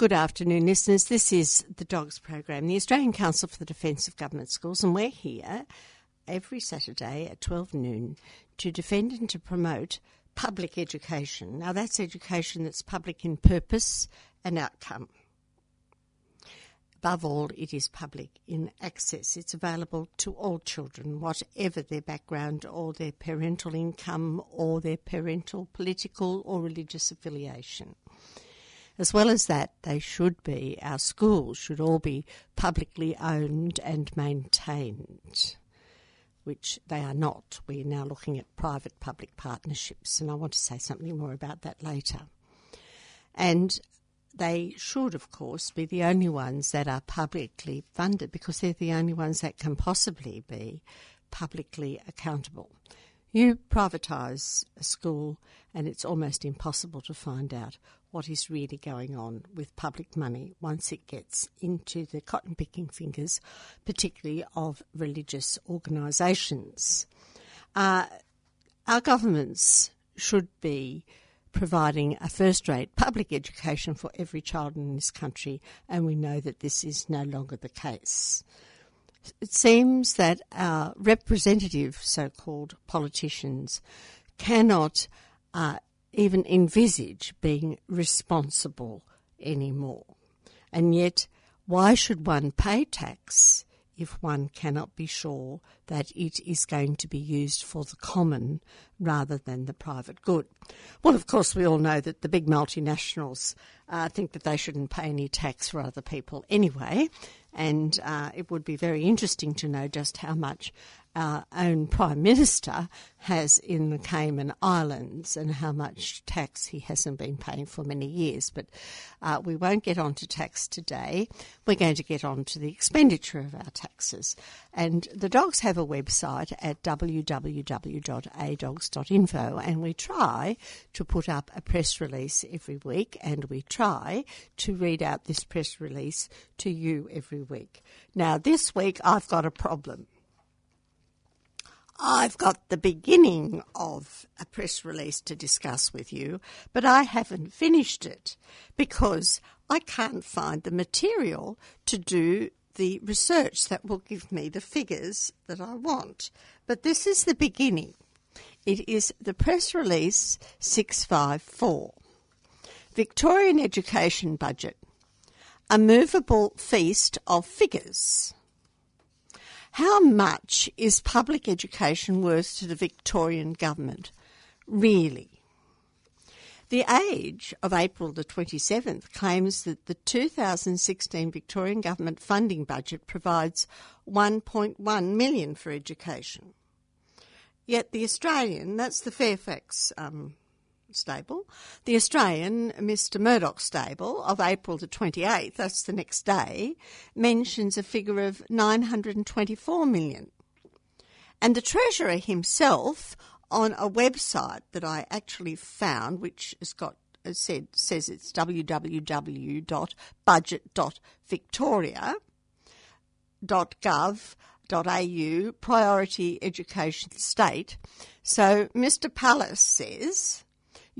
Good afternoon, listeners. This is the Dogs Program, the Australian Council for the Defence of Government Schools, and we're here every Saturday at 12 noon to defend and to promote public education. Now, that's education that's public in purpose and outcome. Above all, it is public in access. It's available to all children, whatever their background or their parental income or their parental political or religious affiliation. As well as that, they should be, our schools should all be publicly owned and maintained, which they are not. We're now looking at private public partnerships, and I want to say something more about that later. And they should, of course, be the only ones that are publicly funded because they're the only ones that can possibly be publicly accountable. You privatise a school, and it's almost impossible to find out what is really going on with public money once it gets into the cotton picking fingers, particularly of religious organisations. Uh, our governments should be providing a first rate public education for every child in this country, and we know that this is no longer the case. It seems that our representative so called politicians cannot uh, even envisage being responsible anymore. And yet, why should one pay tax if one cannot be sure that it is going to be used for the common rather than the private good? Well, of course, we all know that the big multinationals uh, think that they shouldn't pay any tax for other people anyway, and uh, it would be very interesting to know just how much our own Prime Minister has in the Cayman Islands and how much tax he hasn't been paying for many years. But uh, we won't get on to tax today. We're going to get on to the expenditure of our taxes. And the dogs have a website at www.adogs.info, and we try to put up a press release every week, and we try to read out this press release to you every week. Now, this week I've got a problem. I've got the beginning of a press release to discuss with you, but I haven't finished it because I can't find the material to do the research that will give me the figures that I want. But this is the beginning. It is the press release 654. Victorian Education Budget. A movable feast of figures. How much is public education worth to the Victorian government? Really? The Age of April the 27th claims that the 2016 Victorian government funding budget provides 1.1 million for education. Yet the Australian, that's the Fairfax um, stable. The Australian, Mr Murdoch stable, of April the 28th, that's the next day, mentions a figure of 924 million. And the Treasurer himself, on a website that I actually found, which has got said says it's www.budget.victoria.gov.au priority education state. So Mr Pallas says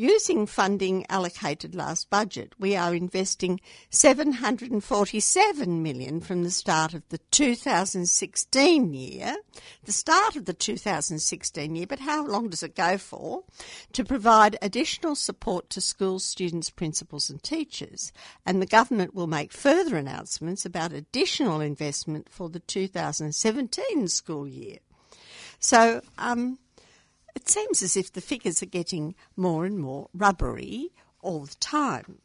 using funding allocated last budget, we are investing 747 million from the start of the 2016 year, the start of the 2016 year, but how long does it go for? To provide additional support to schools, students, principals and teachers. And the government will make further announcements about additional investment for the 2017 school year. So, um, it seems as if the figures are getting more and more rubbery all the time.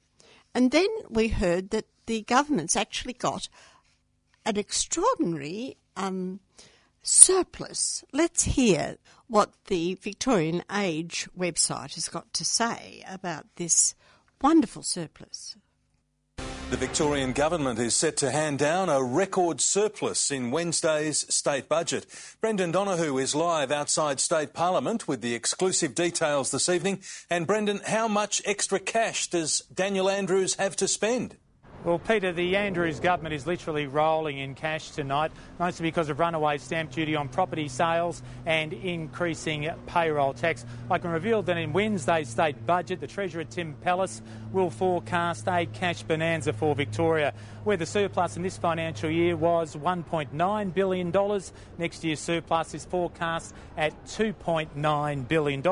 And then we heard that the government's actually got an extraordinary um, surplus. Let's hear what the Victorian Age website has got to say about this wonderful surplus. The Victorian government is set to hand down a record surplus in Wednesday's state budget. Brendan Donahue is live outside State Parliament with the exclusive details this evening. And Brendan, how much extra cash does Daniel Andrews have to spend? Well, Peter, the Andrews government is literally rolling in cash tonight, mostly because of runaway stamp duty on property sales and increasing payroll tax. I can reveal that in Wednesday's state budget, the Treasurer Tim Pallas will forecast a cash bonanza for Victoria, where the surplus in this financial year was $1.9 billion. Next year's surplus is forecast at $2.9 billion.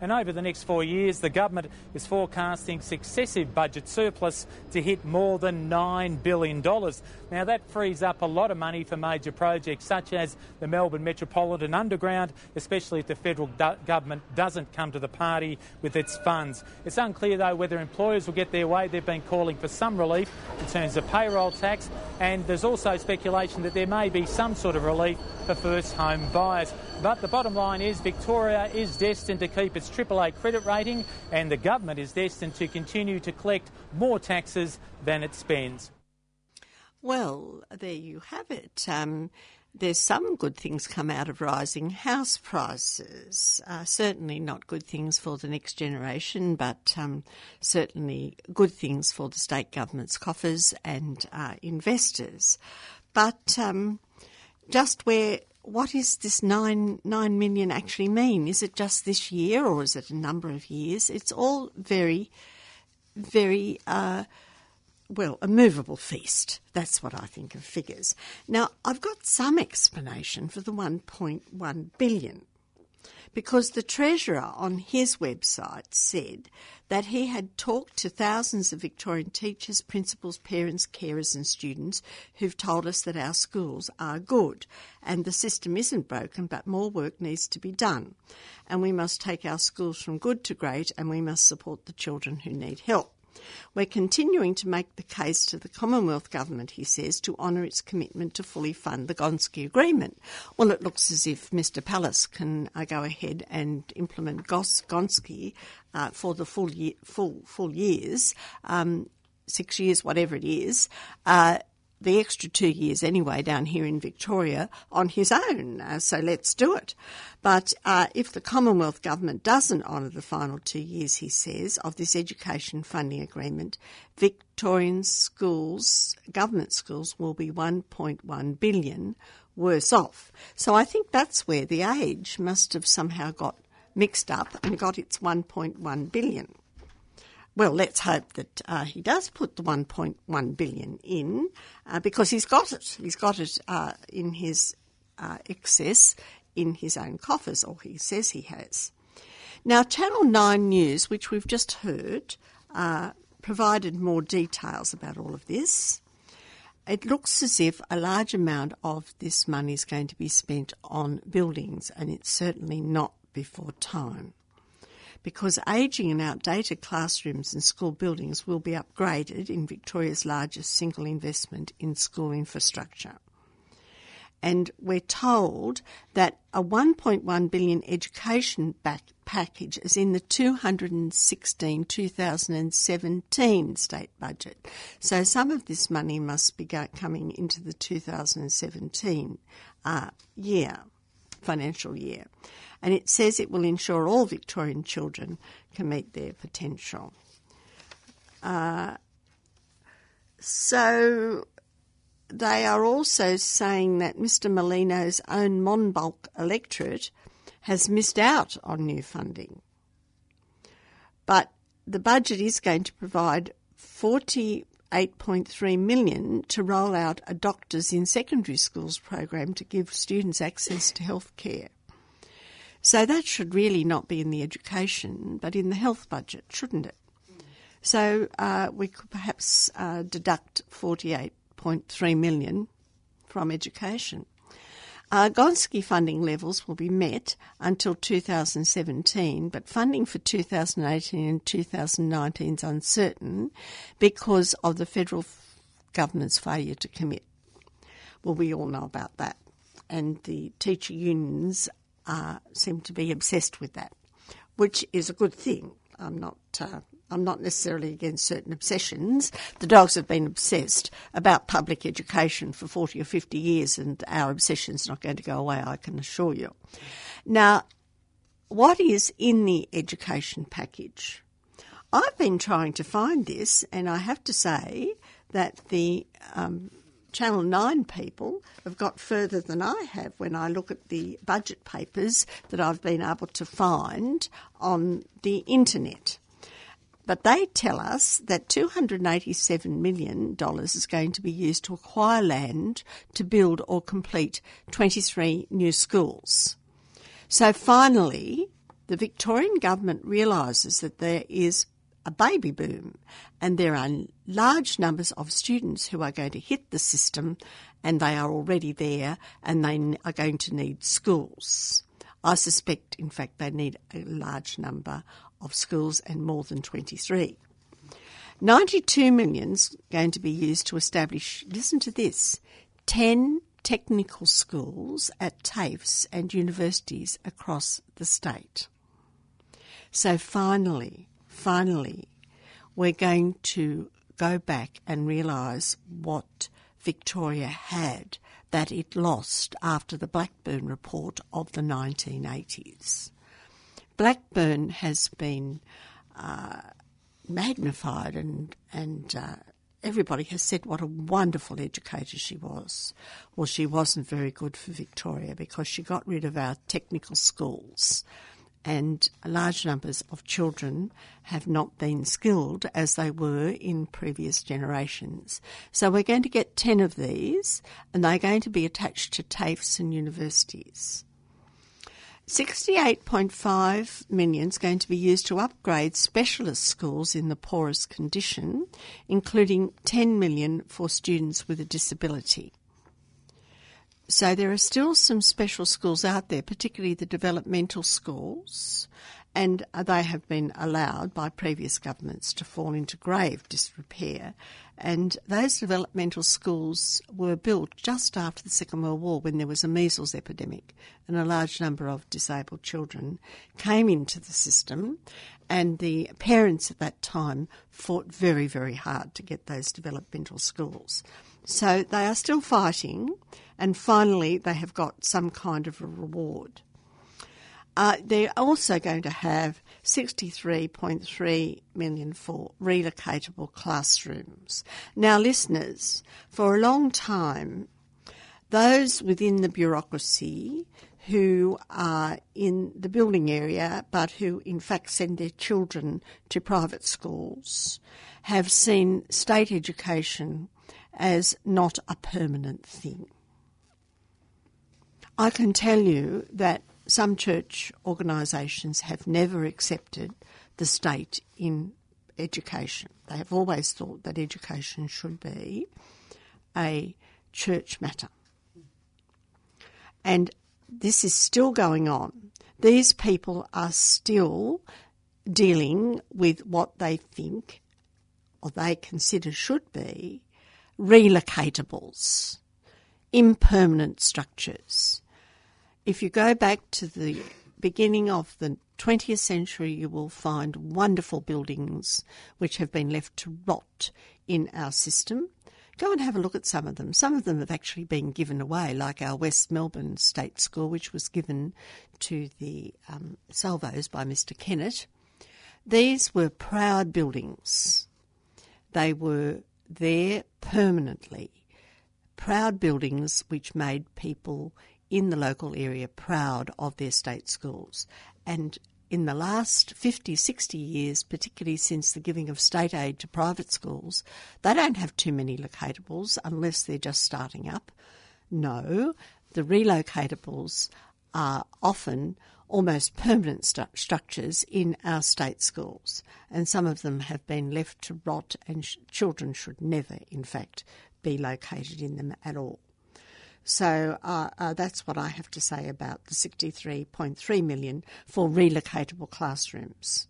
And over the next four years, the government is forecasting successive budget surplus to hit more than $9 billion. Now, that frees up a lot of money for major projects such as the Melbourne Metropolitan Underground, especially if the federal do- government doesn't come to the party with its funds. It's unclear, though, whether employers will get their way. They've been calling for some relief in terms of payroll tax, and there's also speculation that there may be some sort of relief for first home buyers. But the bottom line is Victoria is destined to keep its AAA credit rating, and the government is destined to continue to collect more taxes than it spends. Well, there you have it. Um, there's some good things come out of rising house prices. Uh, certainly not good things for the next generation, but um, certainly good things for the state government's coffers and uh, investors. But um, just where what is this nine nine million actually mean? Is it just this year or is it a number of years? It's all very, very uh, well a movable feast. That's what I think of figures. Now I've got some explanation for the one point one billion because the Treasurer on his website said that he had talked to thousands of Victorian teachers, principals, parents, carers, and students who've told us that our schools are good and the system isn't broken, but more work needs to be done. And we must take our schools from good to great and we must support the children who need help. We're continuing to make the case to the Commonwealth Government, he says, to honour its commitment to fully fund the Gonski Agreement. Well, it looks as if Mr Pallas can uh, go ahead and implement Gonski uh, for the full, year, full, full years, um, six years, whatever it is. Uh, the extra two years anyway down here in Victoria on his own. Uh, so let's do it. But uh, if the Commonwealth Government doesn't honour the final two years, he says, of this education funding agreement, Victorian schools, government schools, will be 1.1 billion worse off. So I think that's where the age must have somehow got mixed up and got its 1.1 billion. Well, let's hope that uh, he does put the 1.1 billion in uh, because he's got it. He's got it uh, in his uh, excess in his own coffers, or he says he has. Now, Channel 9 News, which we've just heard, uh, provided more details about all of this. It looks as if a large amount of this money is going to be spent on buildings, and it's certainly not before time because ageing and outdated classrooms and school buildings will be upgraded in Victoria's largest single investment in school infrastructure. And we're told that a 1.1 billion education package is in the 216-2017 state budget. So some of this money must be coming into the 2017 uh, year, financial year and it says it will ensure all Victorian children can meet their potential. Uh, so they are also saying that Mr. Merlino's own Monbulk electorate has missed out on new funding. But the budget is going to provide 48.3 million to roll out a doctors in secondary schools program to give students access to health care. So that should really not be in the education, but in the health budget, shouldn't it? So uh, we could perhaps uh, deduct 48.3 million from education. Uh, Gonski funding levels will be met until 2017, but funding for 2018 and 2019 is uncertain because of the federal government's failure to commit. Well, we all know about that, and the teacher unions uh, seem to be obsessed with that, which is a good thing. I'm not uh, I'm not necessarily against certain obsessions. The dogs have been obsessed about public education for 40 or 50 years, and our obsession's not going to go away, I can assure you. Now, what is in the education package? I've been trying to find this, and I have to say that the um, Channel 9 people have got further than I have when I look at the budget papers that I've been able to find on the internet. But they tell us that $287 million is going to be used to acquire land to build or complete 23 new schools. So finally, the Victorian government realises that there is a baby boom and there are large numbers of students who are going to hit the system and they are already there and they are going to need schools. I suspect, in fact, they need a large number of schools and more than 23. 92 million is going to be used to establish, listen to this, 10 technical schools at TAFEs and universities across the state. So finally, finally, we're going to go back and realise what Victoria had that it lost after the Blackburn report of the 1980s. Blackburn has been uh, magnified and and uh, everybody has said what a wonderful educator she was. Well, she wasn't very good for Victoria because she got rid of our technical schools and large numbers of children have not been skilled as they were in previous generations. So we're going to get 10 of these and they're going to be attached to TAFEs and universities. 68.5 million is going to be used to upgrade specialist schools in the poorest condition, including 10 million for students with a disability. So there are still some special schools out there, particularly the developmental schools, and they have been allowed by previous governments to fall into grave disrepair. And those developmental schools were built just after the Second World War when there was a measles epidemic and a large number of disabled children came into the system. And the parents at that time fought very, very hard to get those developmental schools. So they are still fighting, and finally, they have got some kind of a reward. Uh, they're also going to have 63.3 million for relocatable classrooms. Now, listeners, for a long time, those within the bureaucracy who are in the building area but who in fact send their children to private schools have seen state education as not a permanent thing. I can tell you that some church organisations have never accepted the state in education. They have always thought that education should be a church matter. And this is still going on. These people are still dealing with what they think or they consider should be relocatables, impermanent structures. If you go back to the beginning of the 20th century, you will find wonderful buildings which have been left to rot in our system. Go and have a look at some of them. Some of them have actually been given away, like our West Melbourne State School, which was given to the um, Salvos by Mr. Kennett. These were proud buildings. They were there permanently. Proud buildings which made people in the local area proud of their state schools. And in the last 50, 60 years, particularly since the giving of state aid to private schools, they don't have too many locatables unless they're just starting up. No, the relocatables are often almost permanent st- structures in our state schools, and some of them have been left to rot, and sh- children should never, in fact, be located in them at all. So uh, uh, that's what I have to say about the 63.3 million for relocatable classrooms.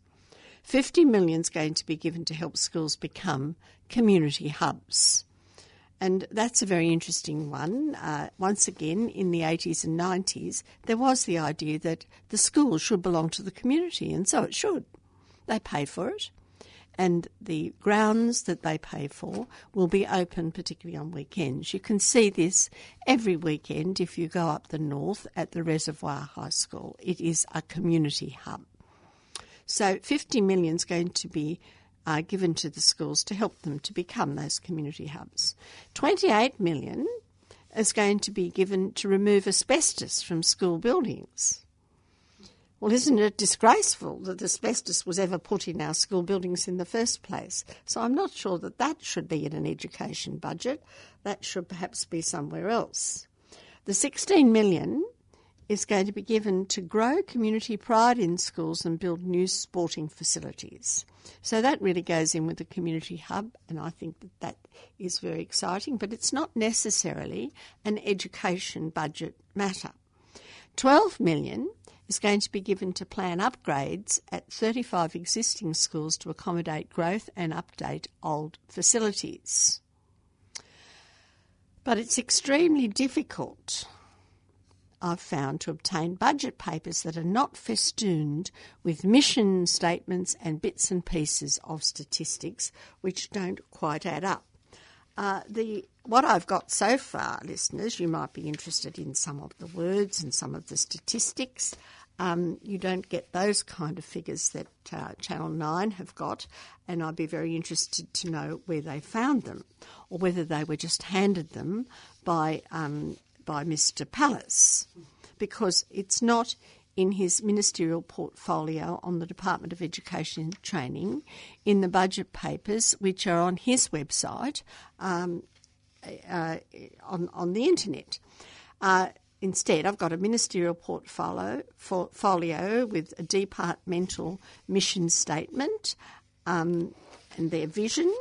50 million is going to be given to help schools become community hubs. And that's a very interesting one. Uh, once again, in the 80s and 90s, there was the idea that the school should belong to the community, and so it should. They pay for it and the grounds that they pay for will be open, particularly on weekends. You can see this every weekend if you go up the north at the Reservoir High School. It is a community hub. So 50 million is going to be uh, given to the schools to help them to become those community hubs. 28 million is going to be given to remove asbestos from school buildings. Well, isn't it disgraceful that asbestos was ever put in our school buildings in the first place? So I'm not sure that that should be in an education budget. That should perhaps be somewhere else. The 16 million is going to be given to grow community pride in schools and build new sporting facilities. So that really goes in with the community hub, and I think that that is very exciting, but it's not necessarily an education budget matter. 12 million is going to be given to plan upgrades at 35 existing schools to accommodate growth and update old facilities. But it's extremely difficult, I've found, to obtain budget papers that are not festooned with mission statements and bits and pieces of statistics which don't quite add up. Uh, the what I've got so far, listeners, you might be interested in some of the words and some of the statistics. Um, you don't get those kind of figures that uh, Channel 9 have got, and I'd be very interested to know where they found them or whether they were just handed them by, um, by Mr. Pallas, because it's not in his ministerial portfolio on the Department of Education and Training in the budget papers, which are on his website um, uh, on, on the internet. Uh, instead, I've got a ministerial portfolio, portfolio with a departmental mission statement um, and their vision.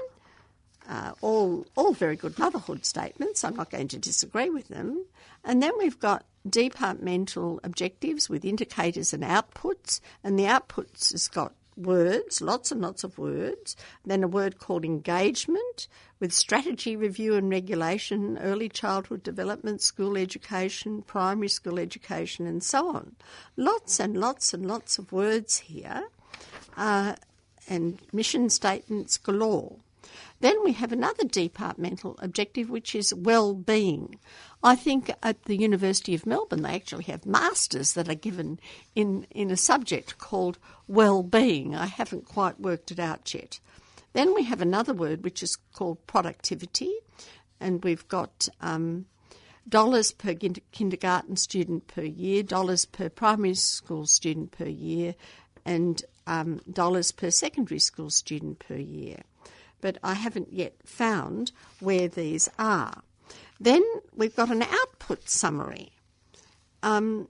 Uh, all, all very good motherhood statements. I'm not going to disagree with them. And then we've got departmental objectives with indicators and outputs, and the outputs has got words, lots and lots of words, then a word called engagement with strategy review and regulation, early childhood development, school education, primary school education, and so on. Lots and lots and lots of words here, uh, and mission statements galore. Then we have another departmental objective, which is well-being. I think at the University of Melbourne they actually have masters that are given in, in a subject called well-being. I haven't quite worked it out yet. Then we have another word which is called productivity, and we've got um, dollars per kindergarten student per year, dollars per primary school student per year, and um, dollars per secondary school student per year but I haven't yet found where these are. Then we've got an output summary um,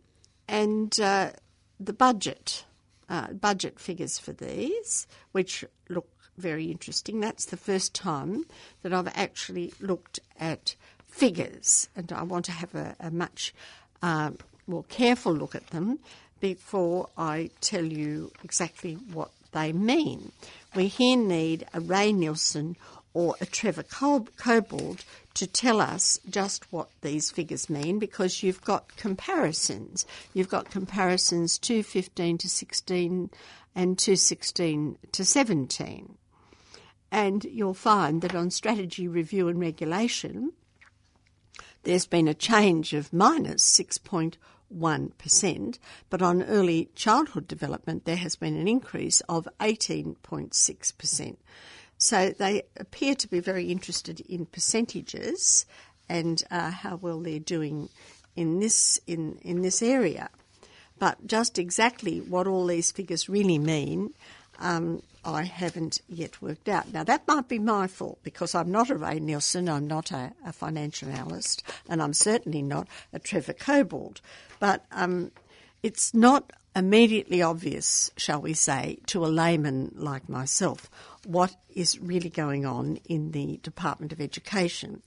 and uh, the budget, uh, budget figures for these, which look very interesting. That's the first time that I've actually looked at figures, and I want to have a, a much uh, more careful look at them before I tell you exactly what they mean. We here need a Ray Nielsen or a Trevor Cobbold to tell us just what these figures mean because you've got comparisons. You've got comparisons 215 to 16 and 216 to 17. And you'll find that on strategy review and regulation, there's been a change of minus 6.1 but on early childhood development, there has been an increase of 18.6%. So they appear to be very interested in percentages and uh, how well they're doing in this in, in this area. But just exactly what all these figures really mean, um, I haven't yet worked out. Now, that might be my fault because I'm not a Ray Nielsen, I'm not a, a financial analyst, and I'm certainly not a Trevor Cobbold. But um, it's not immediately obvious, shall we say, to a layman like myself, what is really going on in the Department of Education.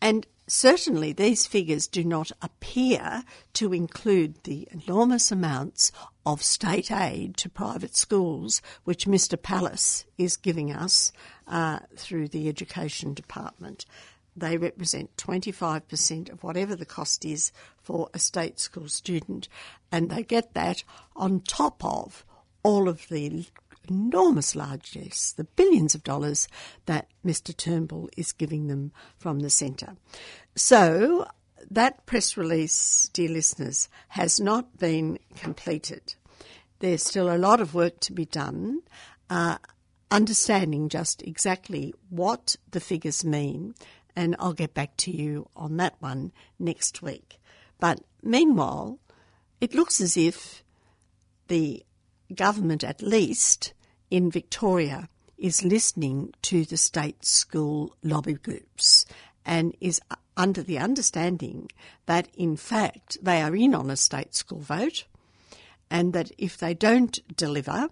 And certainly these figures do not appear to include the enormous amounts of state aid to private schools, which Mr. Pallas is giving us uh, through the Education Department. They represent 25% of whatever the cost is for a state school student, and they get that on top of all of the enormous largesse, the billions of dollars that Mr. Turnbull is giving them from the centre. So that press release, dear listeners, has not been completed. There's still a lot of work to be done, uh, understanding just exactly what the figures mean, and I'll get back to you on that one next week. But meanwhile, it looks as if the government, at least in Victoria, is listening to the state school lobby groups and is under the understanding that, in fact, they are in on a state school vote and that if they don't deliver,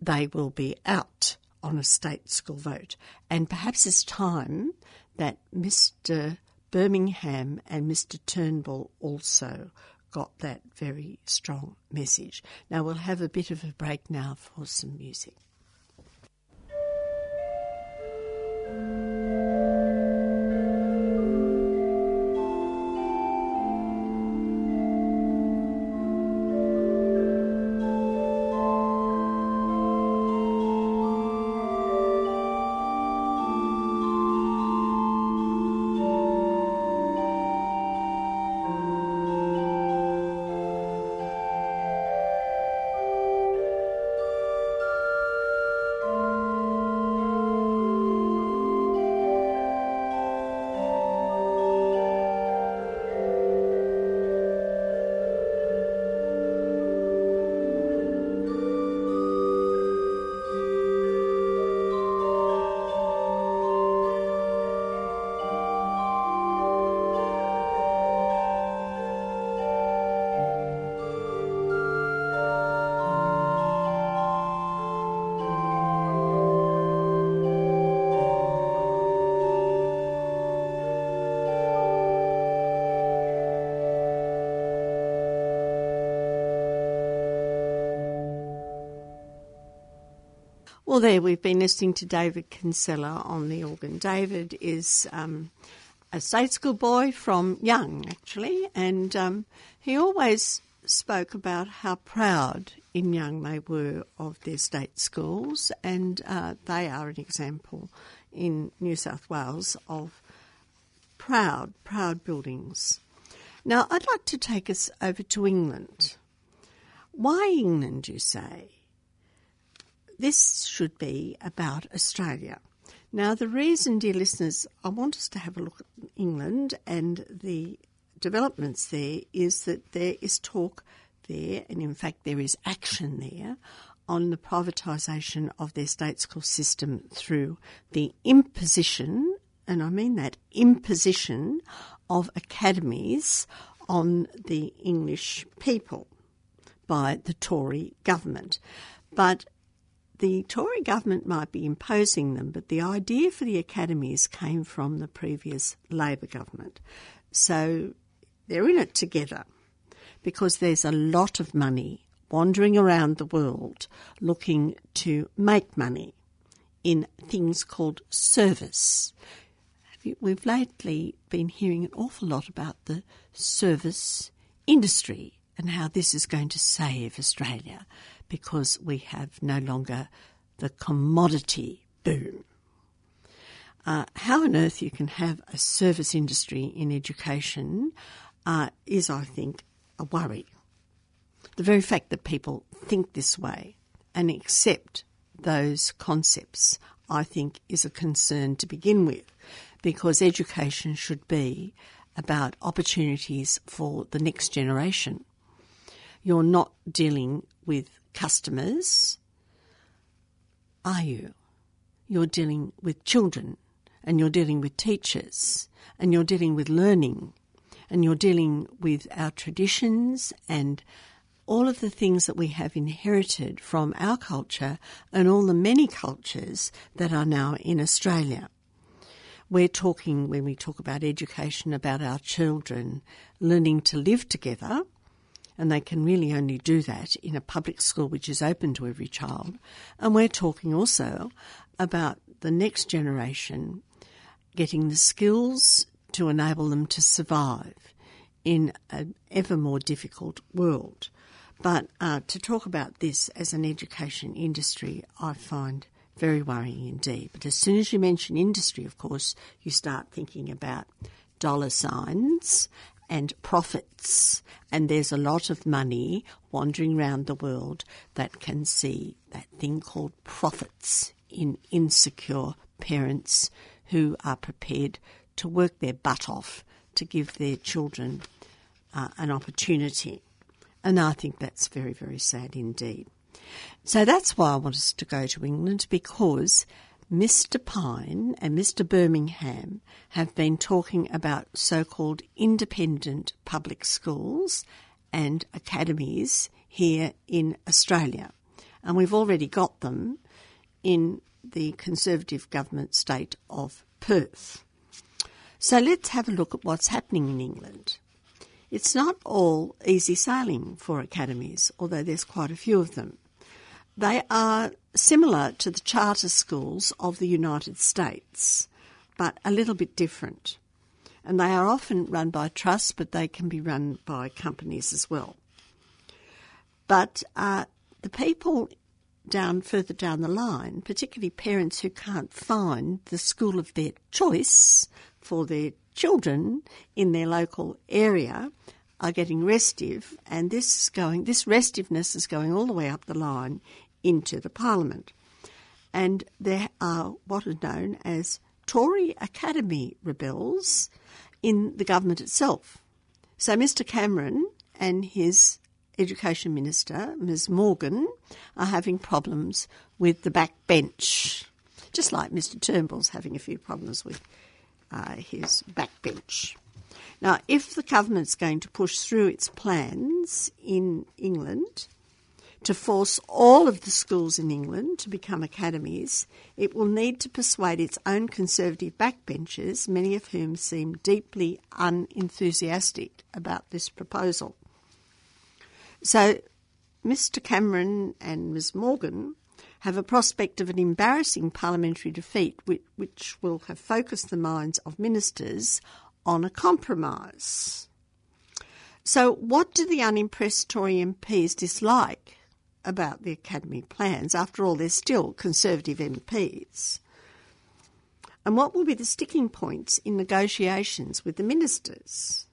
they will be out on a state school vote. And perhaps it's time that Mr. Birmingham and Mr. Turnbull also got that very strong message. Now we'll have a bit of a break now for some music. Well, there we've been listening to David Kinsella on the organ. David is um, a state school boy from Young, actually, and um, he always spoke about how proud in Young they were of their state schools, and uh, they are an example in New South Wales of proud, proud buildings. Now, I'd like to take us over to England. Why England, you say? This should be about Australia. Now, the reason, dear listeners, I want us to have a look at England and the developments there is that there is talk there, and in fact, there is action there on the privatisation of their state school system through the imposition, and I mean that imposition of academies on the English people by the Tory government. But the Tory government might be imposing them, but the idea for the academies came from the previous Labor government. So they're in it together because there's a lot of money wandering around the world looking to make money in things called service. We've lately been hearing an awful lot about the service industry and how this is going to save Australia because we have no longer the commodity boom. Uh, how on earth you can have a service industry in education uh, is, I think, a worry. The very fact that people think this way and accept those concepts, I think, is a concern to begin with, because education should be about opportunities for the next generation You're not dealing with customers, are you? You're dealing with children, and you're dealing with teachers, and you're dealing with learning, and you're dealing with our traditions and all of the things that we have inherited from our culture and all the many cultures that are now in Australia. We're talking, when we talk about education, about our children learning to live together, and they can really only do that in a public school which is open to every child. And we're talking also about the next generation getting the skills to enable them to survive in an ever more difficult world. But uh, to talk about this as an education industry, I find very worrying indeed. But as soon as you mention industry, of course, you start thinking about dollar signs and profits. And there's a lot of money wandering around the world that can see that thing called profits in insecure parents who are prepared to work their butt off to give their children uh, an opportunity. And I think that's very, very sad indeed. So that's why I want us to go to England because Mr. Pyne and Mr. Birmingham have been talking about so called independent public schools and academies here in Australia. And we've already got them in the Conservative government state of Perth. So let's have a look at what's happening in England. It's not all easy sailing for academies, although there's quite a few of them. They are similar to the charter schools of the United States, but a little bit different. And they are often run by trusts, but they can be run by companies as well. But uh, the people down further down the line, particularly parents who can't find the school of their choice for their children in their local area, are getting restive, and this is going. This restiveness is going all the way up the line into the Parliament. And there are what are known as Tory Academy rebels in the government itself. So Mr Cameron and his Education Minister, Ms Morgan, are having problems with the backbench, just like Mr Turnbull's having a few problems with uh, his backbench. Now, if the government's going to push through its plans in England, to force all of the schools in England to become academies, it will need to persuade its own conservative backbenchers, many of whom seem deeply unenthusiastic about this proposal. So, Mr. Cameron and Ms. Morgan have a prospect of an embarrassing parliamentary defeat, which, which will have focused the minds of ministers on a compromise. So, what do the unimpressed Tory MPs dislike about the Academy plans. After all, they're still Conservative MPs. And what will be the sticking points in negotiations with the ministers?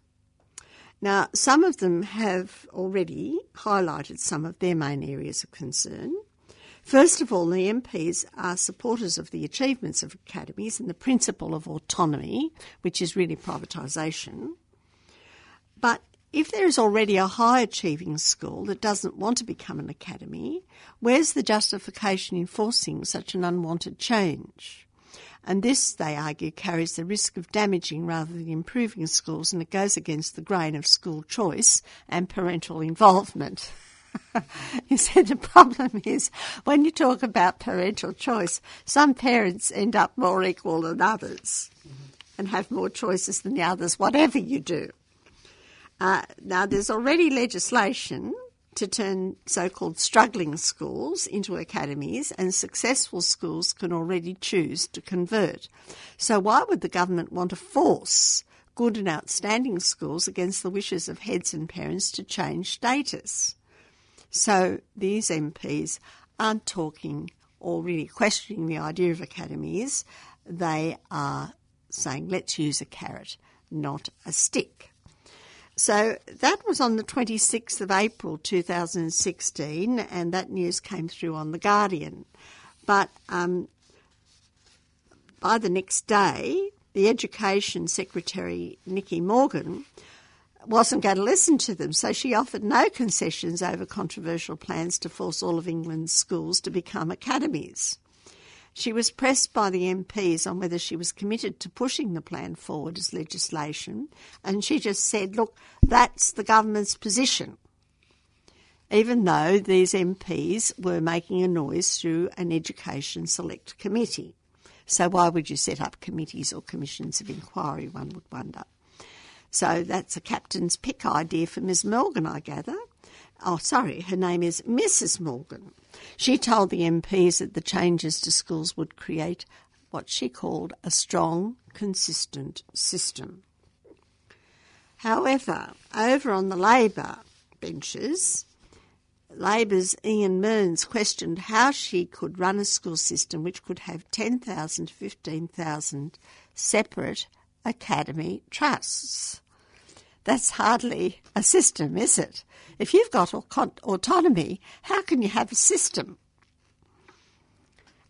Now, some of them have already highlighted some of their main areas of concern. First of all, the MPs are supporters of the achievements of academies and the principle of autonomy, which is really privatisation. But if there is already a high achieving school that doesn't want to become an academy, where's the justification in forcing such an unwanted change? And this, they argue, carries the risk of damaging rather than improving schools and it goes against the grain of school choice and parental involvement. you said the problem is when you talk about parental choice, some parents end up more equal than others and have more choices than the others, whatever you do. Uh, now, there's already legislation to turn so called struggling schools into academies, and successful schools can already choose to convert. So, why would the government want to force good and outstanding schools against the wishes of heads and parents to change status? So, these MPs aren't talking or really questioning the idea of academies, they are saying let's use a carrot, not a stick. So that was on the 26th of April 2016, and that news came through on The Guardian. But um, by the next day, the Education Secretary, Nicky Morgan, wasn't going to listen to them, so she offered no concessions over controversial plans to force all of England's schools to become academies. She was pressed by the MPs on whether she was committed to pushing the plan forward as legislation, and she just said, Look, that's the government's position. Even though these MPs were making a noise through an education select committee. So, why would you set up committees or commissions of inquiry, one would wonder? So that's a captain's pick idea for Ms. Morgan, I gather. Oh, sorry, her name is Mrs. Morgan. She told the MPs that the changes to schools would create what she called a strong, consistent system. However, over on the Labor benches, Labor's Ian Mearns questioned how she could run a school system which could have 10,000 to 15,000 separate academy trusts. That's hardly a system, is it? If you've got autonomy, how can you have a system?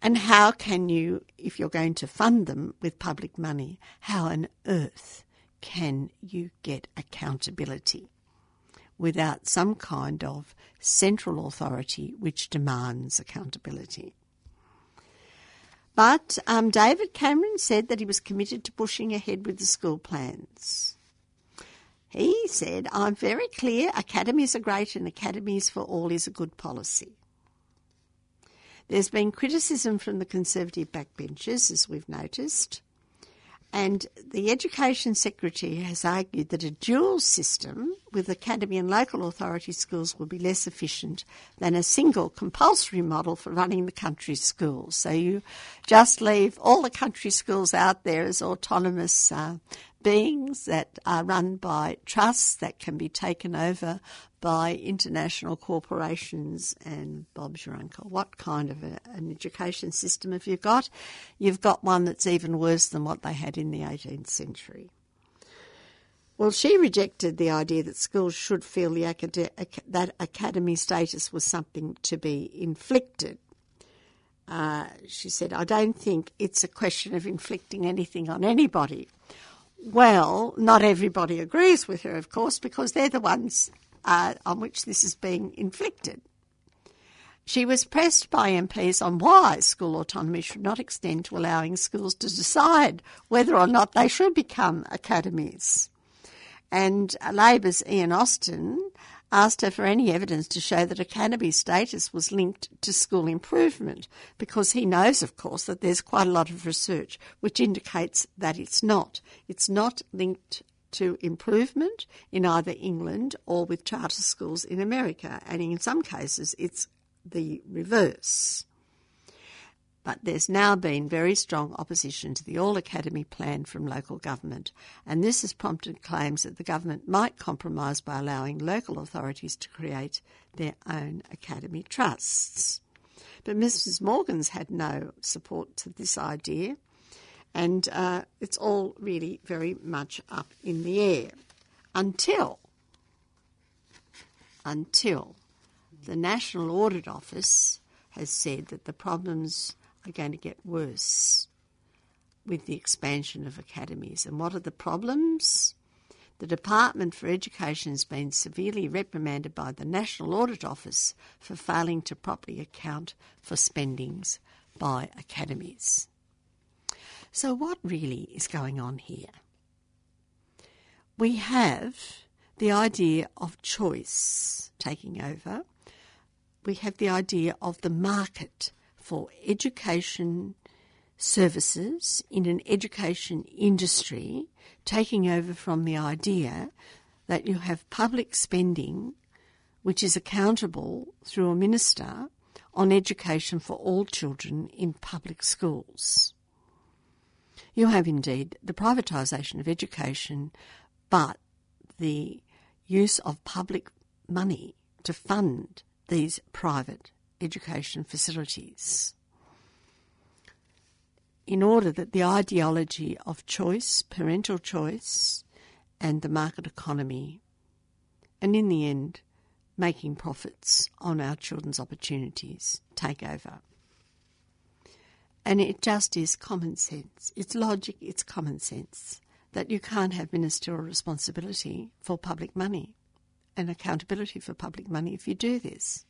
And how can you, if you're going to fund them with public money, how on earth can you get accountability without some kind of central authority which demands accountability? But um, David Cameron said that he was committed to pushing ahead with the school plans. He said, I'm very clear academies are great and academies for all is a good policy. There's been criticism from the Conservative backbenchers, as we've noticed, and the Education Secretary has argued that a dual system with academy and local authority schools will be less efficient than a single compulsory model for running the country schools. So you just leave all the country schools out there as autonomous uh, beings that are run by trusts that can be taken over by international corporations and Bob's your uncle. What kind of a, an education system have you got? You've got one that's even worse than what they had in the 18th century. Well, she rejected the idea that schools should feel the acad- that academy status was something to be inflicted. Uh, she said, I don't think it's a question of inflicting anything on anybody. Well, not everybody agrees with her, of course, because they're the ones uh, on which this is being inflicted. She was pressed by MPs on why school autonomy should not extend to allowing schools to decide whether or not they should become academies. And Labor's Ian Austin asked her for any evidence to show that academy status was linked to school improvement, because he knows, of course, that there's quite a lot of research which indicates that it's not. It's not linked to improvement in either England or with charter schools in America, and in some cases it's the reverse. But there's now been very strong opposition to the All Academy plan from local government, and this has prompted claims that the government might compromise by allowing local authorities to create their own academy trusts. But Mrs. Morgan's had no support to this idea, and uh, it's all really very much up in the air until until the National Audit Office has said that the problems are going to get worse with the expansion of academies. And what are the problems? The Department for Education has been severely reprimanded by the National Audit Office for failing to properly account for spendings by academies. So, what really is going on here? We have the idea of choice taking over. We have the idea of the market for education services in an education industry taking over from the idea that you have public spending which is accountable through a minister on education for all children in public schools. You have indeed the privatisation of education, but the use of public money to fund these private education facilities in order that the ideology of choice, parental choice, and the market economy, and in the end, making profits on our children's opportunities take over. And it just is common sense. It's logic, it's common sense that you can't have ministerial responsibility for public money and accountability for public money if you do this.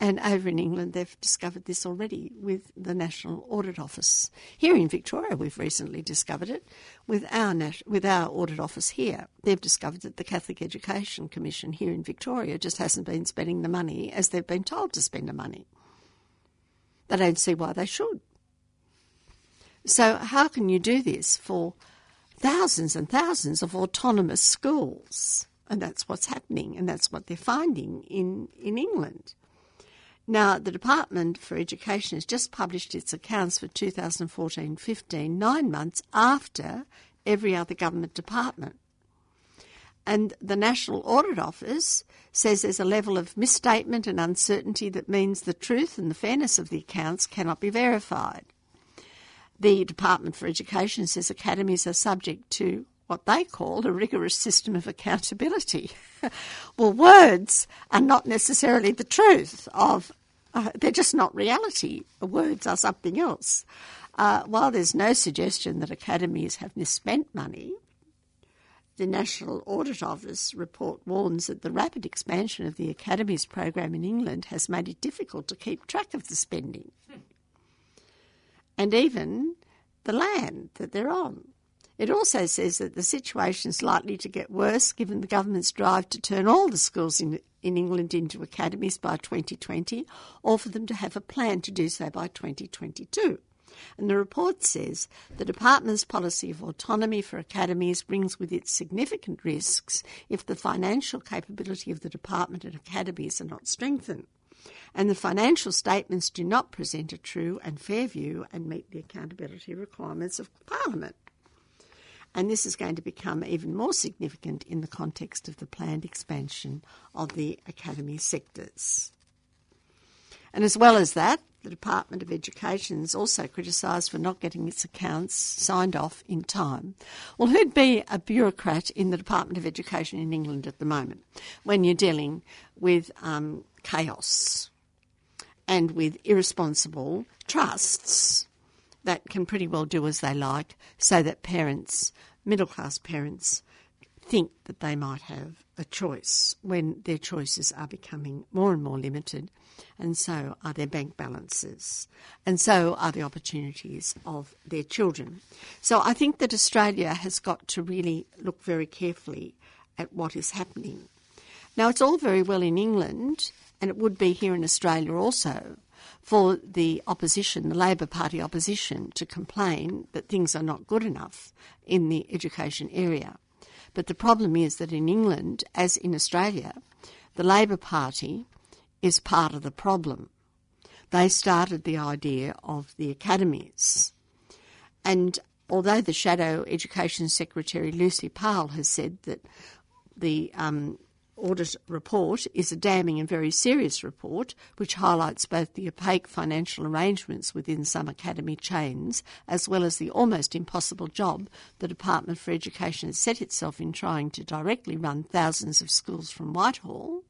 And over in England, they've discovered this already with the National Audit Office. Here in Victoria, we've recently discovered it with our with our audit office here. They've discovered that the Catholic Education Commission here in Victoria just hasn't been spending the money as they've been told to spend the money. They don't see why they should. So, how can you do this for thousands and thousands of autonomous schools? And that's what's happening, and that's what they're finding in, in England. Now, the Department for Education has just published its accounts for 2014 15, nine months after every other government department. And the National Audit Office says there's a level of misstatement and uncertainty that means the truth and the fairness of the accounts cannot be verified. The Department for Education says academies are subject to what they call a rigorous system of accountability. well, words are not necessarily the truth of uh, they're just not reality. Words are something else. Uh, while there's no suggestion that academies have misspent money, the National Audit Office report warns that the rapid expansion of the academies program in England has made it difficult to keep track of the spending. And even the land that they're on. It also says that the situation is likely to get worse given the government's drive to turn all the schools in, in England into academies by 2020, or for them to have a plan to do so by 2022. And the report says the department's policy of autonomy for academies brings with it significant risks if the financial capability of the department and academies are not strengthened. And the financial statements do not present a true and fair view and meet the accountability requirements of Parliament and this is going to become even more significant in the context of the planned expansion of the academy sectors. And as well as that, the Department of Education is also criticised for not getting its accounts signed off in time. Well, who'd be a bureaucrat in the Department of Education in England at the moment when you're dealing with um, chaos and with irresponsible trusts that can pretty well do as they like so that parents, middle class parents, think that they might have a choice when their choices are becoming more and more limited, and so are their bank balances, and so are the opportunities of their children. So I think that Australia has got to really look very carefully at what is happening. Now, it's all very well in England, and it would be here in Australia also, for the opposition, the Labor Party opposition, to complain that things are not good enough in the education area. But the problem is that in England, as in Australia, the Labor Party is part of the problem. They started the idea of the academies. And although the Shadow Education Secretary Lucy Powell has said that the um, audit report is a damning and very serious report which highlights both the opaque financial arrangements within some academy chains as well as the almost impossible job the Department for Education has set itself in trying to directly run thousands of schools from Whitehall.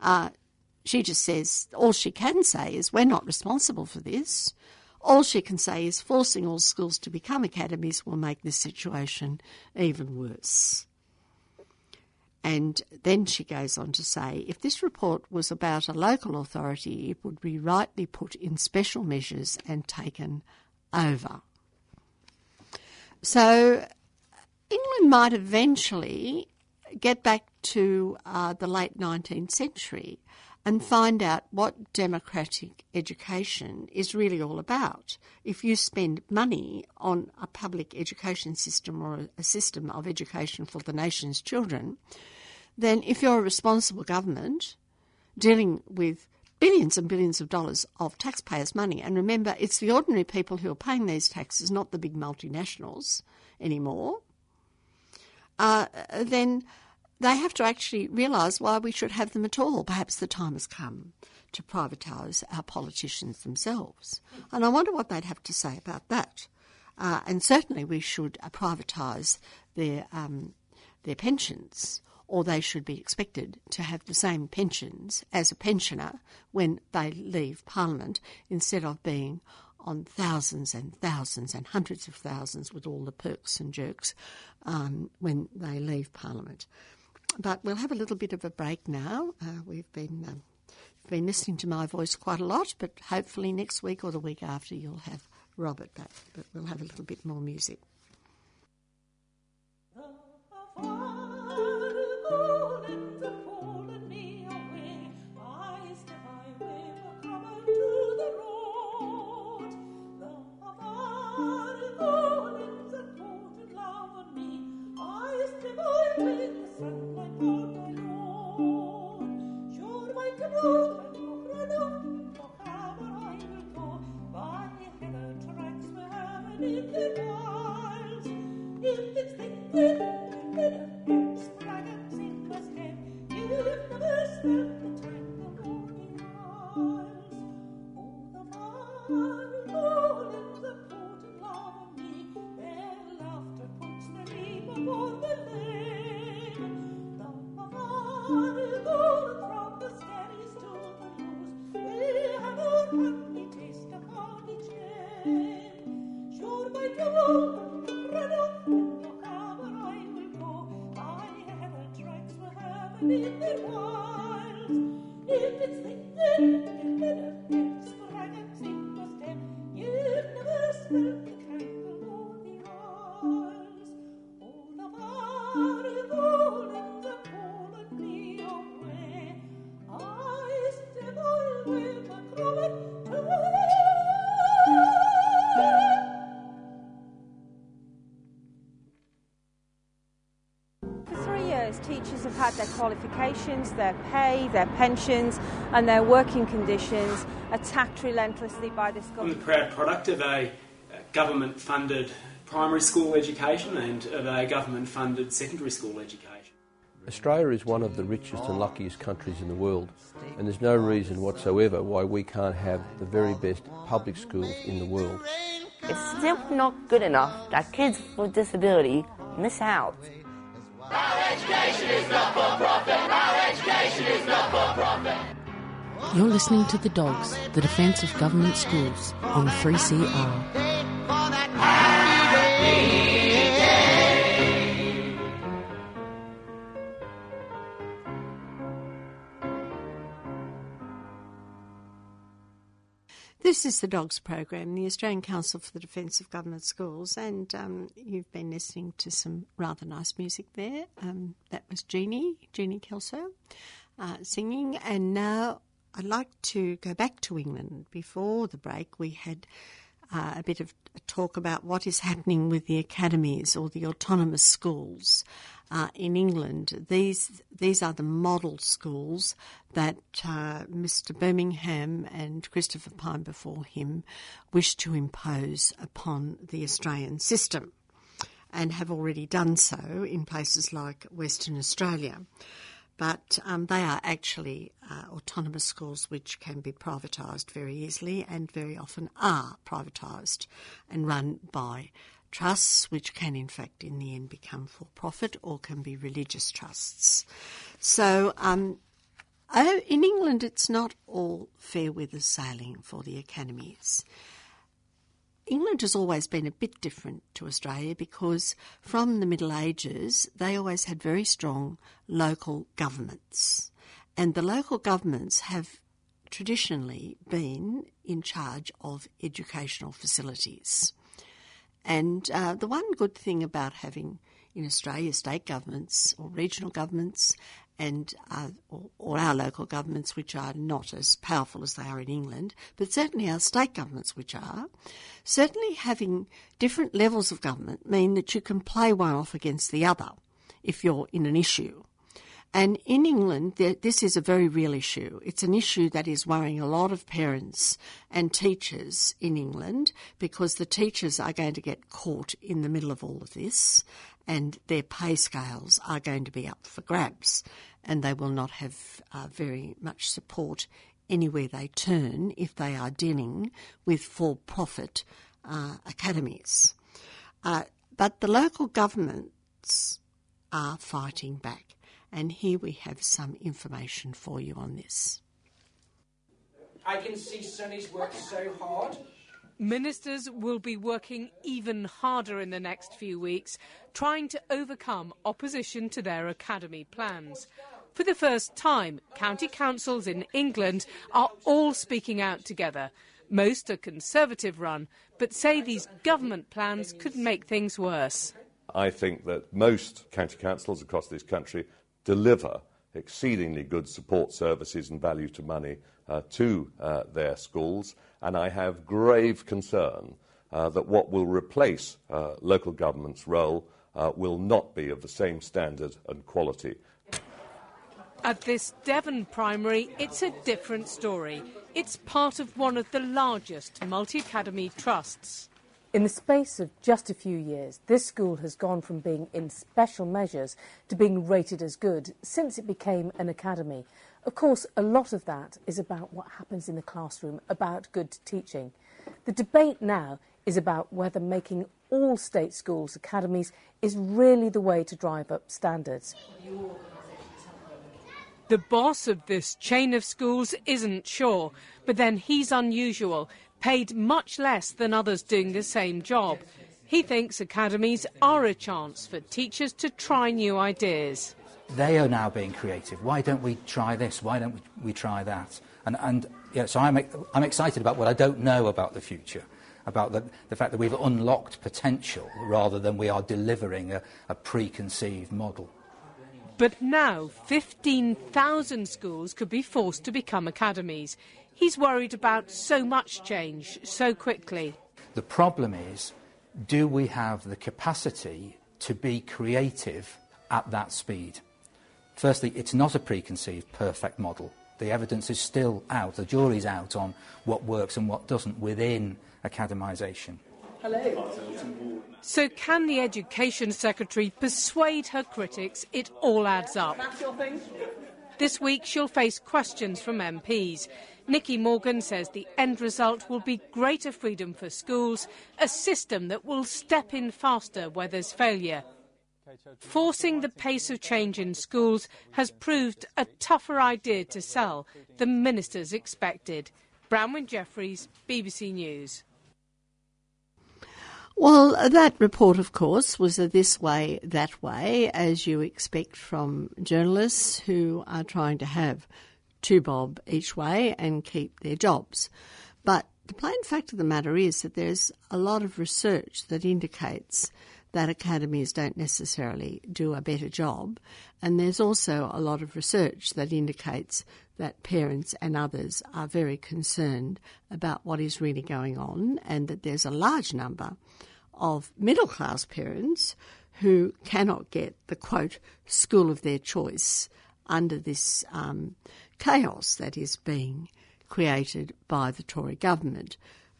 Uh, she just says all she can say is we're not responsible for this. All she can say is forcing all schools to become academies will make this situation even worse. And then she goes on to say if this report was about a local authority, it would be rightly put in special measures and taken over. So England might eventually get back to uh, the late 19th century and find out what democratic education is really all about. If you spend money on a public education system or a system of education for the nation's children, then if you're a responsible government dealing with billions and billions of dollars of taxpayers' money, and remember, it's the ordinary people who are paying these taxes, not the big multinationals anymore, uh, then they have to actually realise why we should have them at all. Perhaps the time has come to privatise our politicians themselves. And I wonder what they'd have to say about that. Uh, and certainly we should privatise their, um, their pensions or they should be expected to have the same pensions as a pensioner when they leave Parliament instead of being on thousands and thousands and hundreds of thousands with all the perks and jerks um, when they leave Parliament. But we'll have a little bit of a break now. Uh, we've been um, been listening to my voice quite a lot, but hopefully next week or the week after you'll have Robert back. But we'll have a little bit more music. qualifications, their pay, their pensions, and their working conditions attacked relentlessly by this government. I'm the proud product of a uh, government funded primary school education and of a government funded secondary school education. Australia is one of the richest and luckiest countries in the world, and there's no reason whatsoever why we can't have the very best public schools in the world. It's still not good enough that kids with disability miss out our education is not for profit. Our education is not for profit. You're listening to The Dogs, the defence of government schools on 3CR. This is the Dogs Program, the Australian Council for the Defence of Government Schools, and um, you've been listening to some rather nice music there. Um, that was Jeannie, Jeannie Kelso, uh, singing, and now I'd like to go back to England. Before the break, we had uh, a bit of a talk about what is happening with the academies or the autonomous schools uh, in England. These these are the model schools that uh, Mr. Birmingham and Christopher Pyne before him wished to impose upon the Australian system, and have already done so in places like Western Australia. But um, they are actually uh, autonomous schools which can be privatised very easily and very often are privatised and run by trusts, which can in fact in the end become for profit or can be religious trusts. So um, oh, in England, it's not all fair weather sailing for the academies. England has always been a bit different to Australia because from the Middle Ages, they always had very strong local governments. And the local governments have traditionally been in charge of educational facilities. And uh, the one good thing about having in Australia state governments or regional governments and uh, or, or, our local governments, which are not as powerful as they are in England, but certainly our state governments, which are, certainly having different levels of government mean that you can play one off against the other if you're in an issue. And in England, this is a very real issue. It's an issue that is worrying a lot of parents and teachers in England because the teachers are going to get caught in the middle of all of this and their pay scales are going to be up for grabs and they will not have uh, very much support anywhere they turn if they are dealing with for-profit uh, academies. Uh, but the local governments are fighting back. And here we have some information for you on this. I can see Sonny's worked so hard. Ministers will be working even harder in the next few weeks, trying to overcome opposition to their academy plans. For the first time, county councils in England are all speaking out together. Most are Conservative run, but say these government plans could make things worse. I think that most county councils across this country deliver exceedingly good support services and value to money uh, to uh, their schools, and I have grave concern uh, that what will replace uh, local government's role uh, will not be of the same standard and quality. At this Devon primary, it's a different story. It's part of one of the largest multi academy trusts. In the space of just a few years, this school has gone from being in special measures to being rated as good since it became an academy. Of course, a lot of that is about what happens in the classroom, about good teaching. The debate now is about whether making all state schools academies is really the way to drive up standards. The boss of this chain of schools isn't sure, but then he's unusual paid much less than others doing the same job. He thinks academies are a chance for teachers to try new ideas. They are now being creative. Why don't we try this? Why don't we, try that? And, and yeah, so I'm, I'm excited about what I don't know about the future, about the, the fact that we've unlocked potential rather than we are delivering a, a preconceived model. But now 15,000 schools could be forced to become academies. He's worried about so much change so quickly. The problem is do we have the capacity to be creative at that speed? Firstly, it's not a preconceived perfect model. The evidence is still out, the jury's out on what works and what doesn't within academisation. Hello. So, can the Education Secretary persuade her critics it all adds up? This week, she'll face questions from MPs. Nicky Morgan says the end result will be greater freedom for schools, a system that will step in faster where there's failure. Forcing the pace of change in schools has proved a tougher idea to sell than ministers expected. Branwen Jeffreys, BBC News. Well, that report, of course, was a this way, that way, as you expect from journalists who are trying to have two bob each way and keep their jobs. But the plain fact of the matter is that there's a lot of research that indicates that academies don't necessarily do a better job. And there's also a lot of research that indicates that parents and others are very concerned about what is really going on and that there's a large number of middle class parents who cannot get the quote school of their choice under this um, chaos that is being created by the Tory government.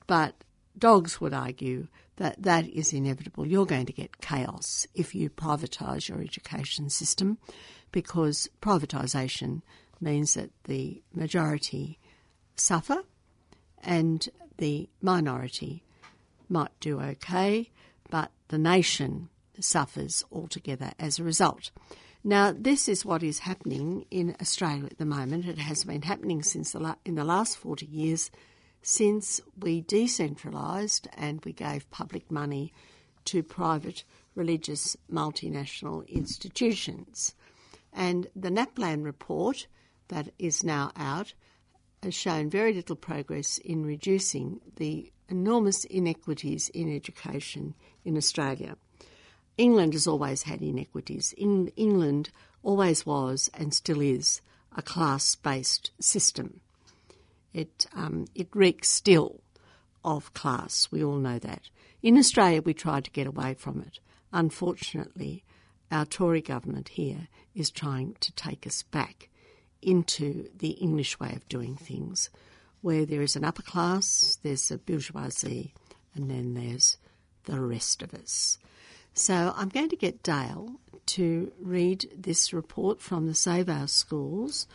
But dogs would argue that that is inevitable. You're going to get chaos if you privatise your education system because privatisation means that the majority suffer and the minority might do okay, but the nation suffers altogether as a result. Now, this is what is happening in Australia at the moment. It has been happening since the la- in the last 40 years since we decentralised and we gave public money to private religious multinational institutions. And the NAPLAN report that is now out has shown very little progress in reducing the enormous inequities in education in Australia. England has always had inequities. In, England always was and still is a class based system. It, um, it reeks still of class, we all know that. In Australia, we tried to get away from it. Unfortunately, our Tory government here is trying to take us back into the English way of doing things, where there is an upper class, there's a bourgeoisie, and then there's the rest of us. So I'm going to get Dale to read this report from the Save Our Schools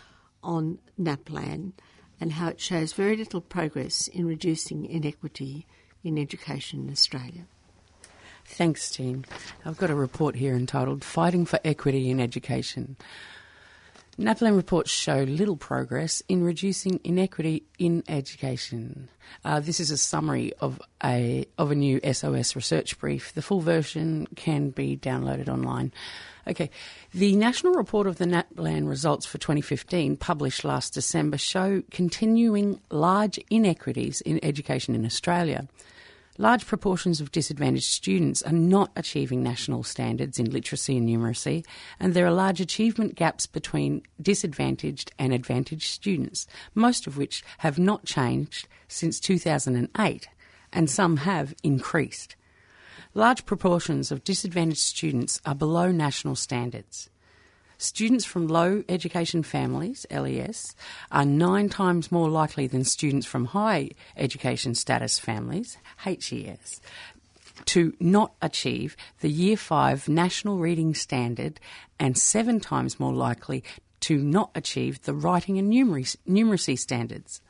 on NAPLAN and how it shows very little progress in reducing inequity in education in Australia. Thanks, Jean. I've got a report here entitled Fighting for Equity in Education. NAPLAN reports show little progress in reducing inequity in education. Uh, this is a summary of a of a new SOS research brief. The full version can be downloaded online. Okay, the national report of the NAPLAN results for 2015, published last December, show continuing large inequities in education in Australia. Large proportions of disadvantaged students are not achieving national standards in literacy and numeracy, and there are large achievement gaps between disadvantaged and advantaged students, most of which have not changed since 2008, and some have increased. Large proportions of disadvantaged students are below national standards. Students from low education families, LES, are nine times more likely than students from high education status families, HES, to not achieve the Year 5 National Reading Standard and seven times more likely to not achieve the writing and numeracy, numeracy standards.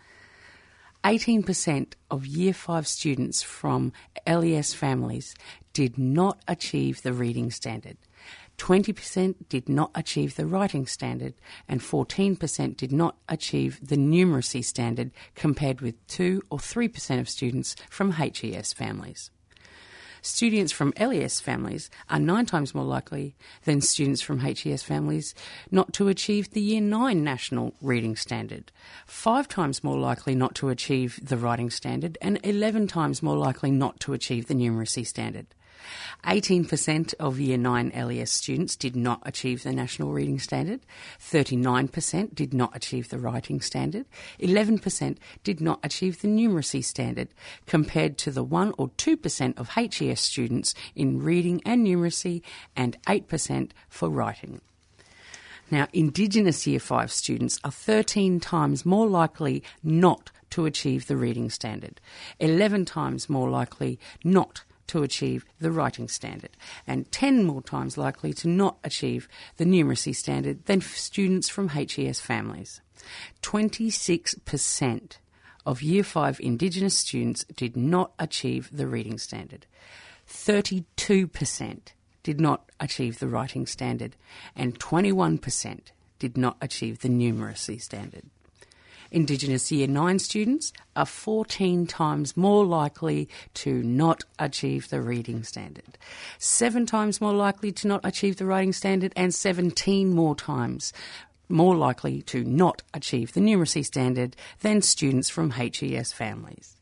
18% of Year 5 students from LES families did not achieve the reading standard. 20% did not achieve the writing standard, and 14% did not achieve the numeracy standard, compared with 2 or 3% of students from HES families. Students from LES families are nine times more likely than students from HES families not to achieve the Year 9 National Reading Standard, five times more likely not to achieve the Writing Standard, and 11 times more likely not to achieve the Numeracy Standard. 18% of Year 9 LES students did not achieve the National Reading Standard, 39% did not achieve the Writing Standard, 11% did not achieve the Numeracy Standard, compared to the 1 or 2% of HES students in reading and numeracy and 8% for writing. Now, Indigenous Year 5 students are 13 times more likely not to achieve the reading standard, 11 times more likely not to achieve the writing standard, and 10 more times likely to not achieve the numeracy standard than students from HES families. 26% of Year 5 Indigenous students did not achieve the reading standard. 32% did not achieve the writing standard, and 21% did not achieve the numeracy standard. Indigenous Year 9 students are 14 times more likely to not achieve the reading standard, seven times more likely to not achieve the writing standard, and 17 more times more likely to not achieve the numeracy standard than students from HES families.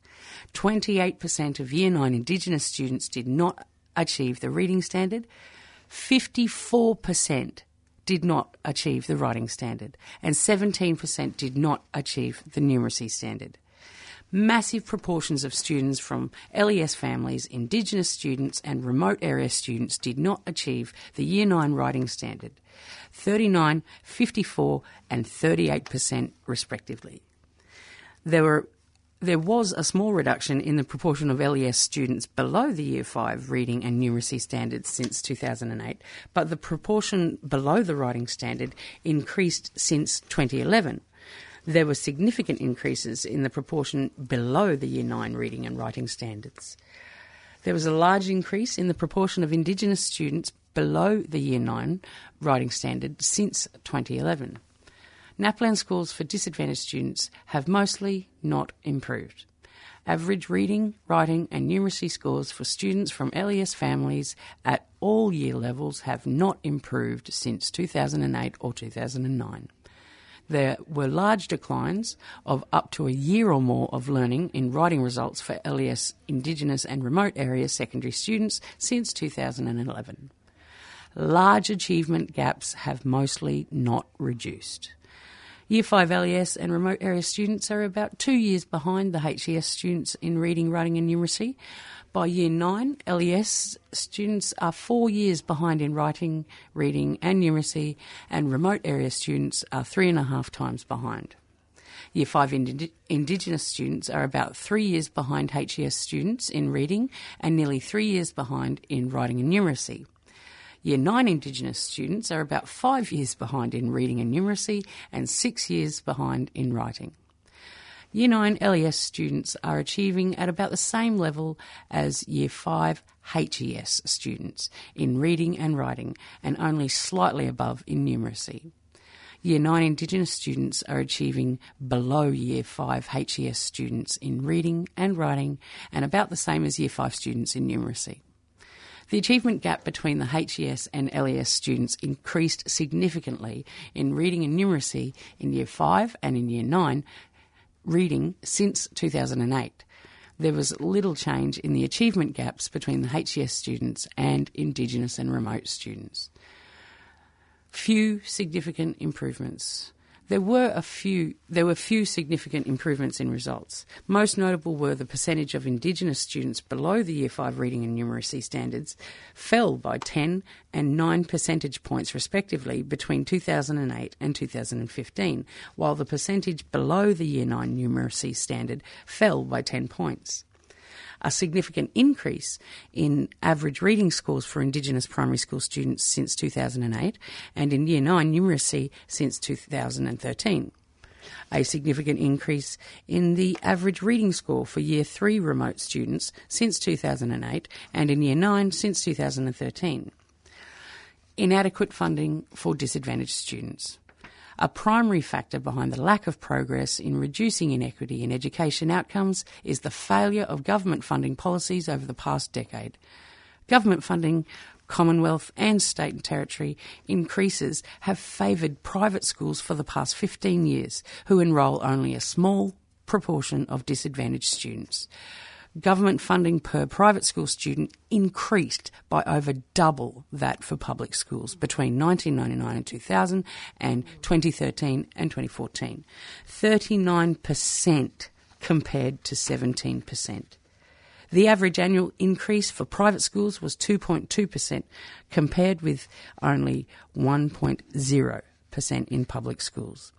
28% of Year 9 Indigenous students did not achieve the reading standard. 54% did not achieve the writing standard, and 17% did not achieve the numeracy standard. Massive proportions of students from LES families, Indigenous students, and remote area students did not achieve the Year 9 writing standard 39, 54, and 38% respectively. There were there was a small reduction in the proportion of LES students below the Year 5 reading and numeracy standards since 2008, but the proportion below the writing standard increased since 2011. There were significant increases in the proportion below the Year 9 reading and writing standards. There was a large increase in the proportion of Indigenous students below the Year 9 writing standard since 2011. NAPLAN schools for disadvantaged students have mostly not improved. Average reading, writing, and numeracy scores for students from LES families at all year levels have not improved since 2008 or 2009. There were large declines of up to a year or more of learning in writing results for LES Indigenous and remote area secondary students since 2011. Large achievement gaps have mostly not reduced. Year 5 LES and remote area students are about two years behind the HES students in reading, writing, and numeracy. By year 9, LES students are four years behind in writing, reading, and numeracy, and remote area students are three and a half times behind. Year 5 Indi- Indigenous students are about three years behind HES students in reading and nearly three years behind in writing and numeracy. Year 9 Indigenous students are about five years behind in reading and numeracy and six years behind in writing. Year 9 LES students are achieving at about the same level as Year 5 HES students in reading and writing and only slightly above in numeracy. Year 9 Indigenous students are achieving below Year 5 HES students in reading and writing, and about the same as Year 5 students in numeracy. The achievement gap between the HES and LES students increased significantly in reading and numeracy in Year 5 and in Year 9 reading since 2008. There was little change in the achievement gaps between the HES students and Indigenous and remote students. Few significant improvements there were a few there were few significant improvements in results. Most notable were the percentage of Indigenous students below the Year 5 reading and numeracy standards fell by 10 and 9 percentage points respectively between 2008 and 2015, while the percentage below the Year 9 numeracy standard fell by 10 points a significant increase in average reading scores for Indigenous primary school students since 2008 and in Year 9 numeracy since 2013 a significant increase in the average reading score for Year 3 remote students since 2008 and in Year 9 since 2013. Inadequate funding for disadvantaged students. A primary factor behind the lack of progress in reducing inequity in education outcomes is the failure of government funding policies over the past decade. Government funding Commonwealth and state and territory increases have favoured private schools for the past 15 years, who enrol only a small proportion of disadvantaged students government funding per private school student increased by over double that for public schools between 1999 and 2000 and 2013 and 2014. 39% compared to 17%. The average annual increase for private schools was 2.2%, compared with only 1.0% in public schools.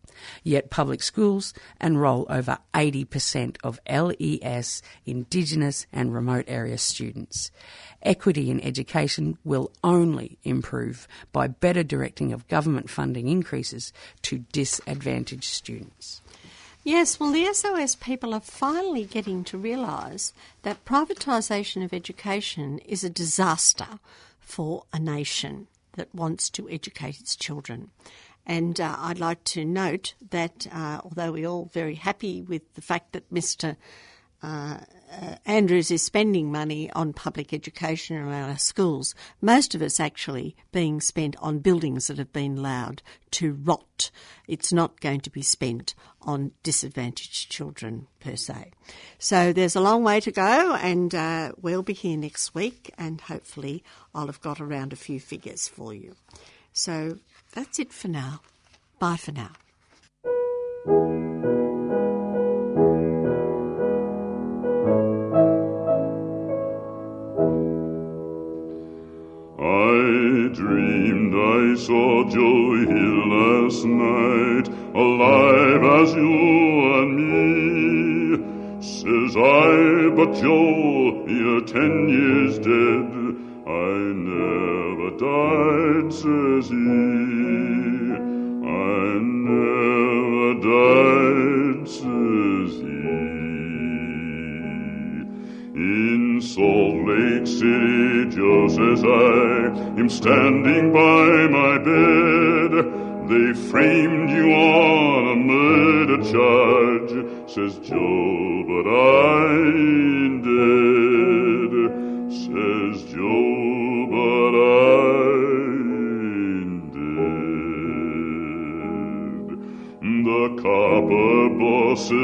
Yet public schools enrol over 80% of LES Indigenous and remote area students. Equity in education will only improve by better directing of government funding increases to disadvantaged students. Yes, well, the SOS people are finally getting to realise that privatisation of education is a disaster for a nation that wants to educate its children. And uh, I'd like to note that uh, although we're all very happy with the fact that Mr. Uh, uh, Andrews is spending money on public education around our schools, most of it's actually being spent on buildings that have been allowed to rot. It's not going to be spent on disadvantaged children per se. So there's a long way to go, and uh, we'll be here next week, and hopefully I'll have got around a few figures for you. So that's it for now. Bye for now. I dreamed I saw Joe Hill last night, alive as you and me. Says I, but Joe, you're ten years dead. I never died, says he. I never died, says he. In Salt Lake City, just as I am standing by my bed. They framed you on a murder charge, says Joe, but I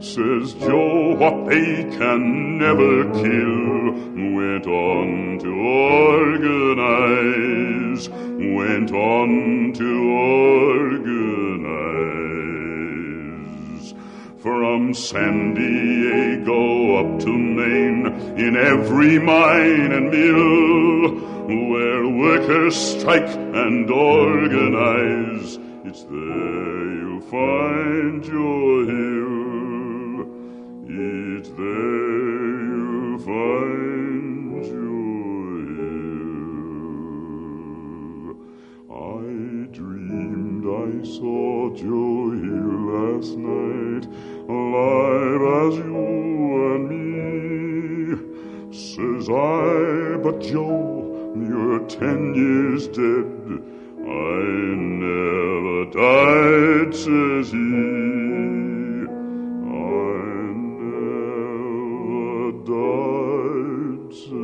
says Joe, what they can never kill, went on to organize, went on to organize. From San Diego up to Maine, in every mine and mill, where workers strike and organize, it's there you you'll find your hill. Each there you'll find your hill. I dreamed I saw Joe Hill last night, alive as you and me. Says I, but Joe, you're ten years dead. I never died, says he. Died,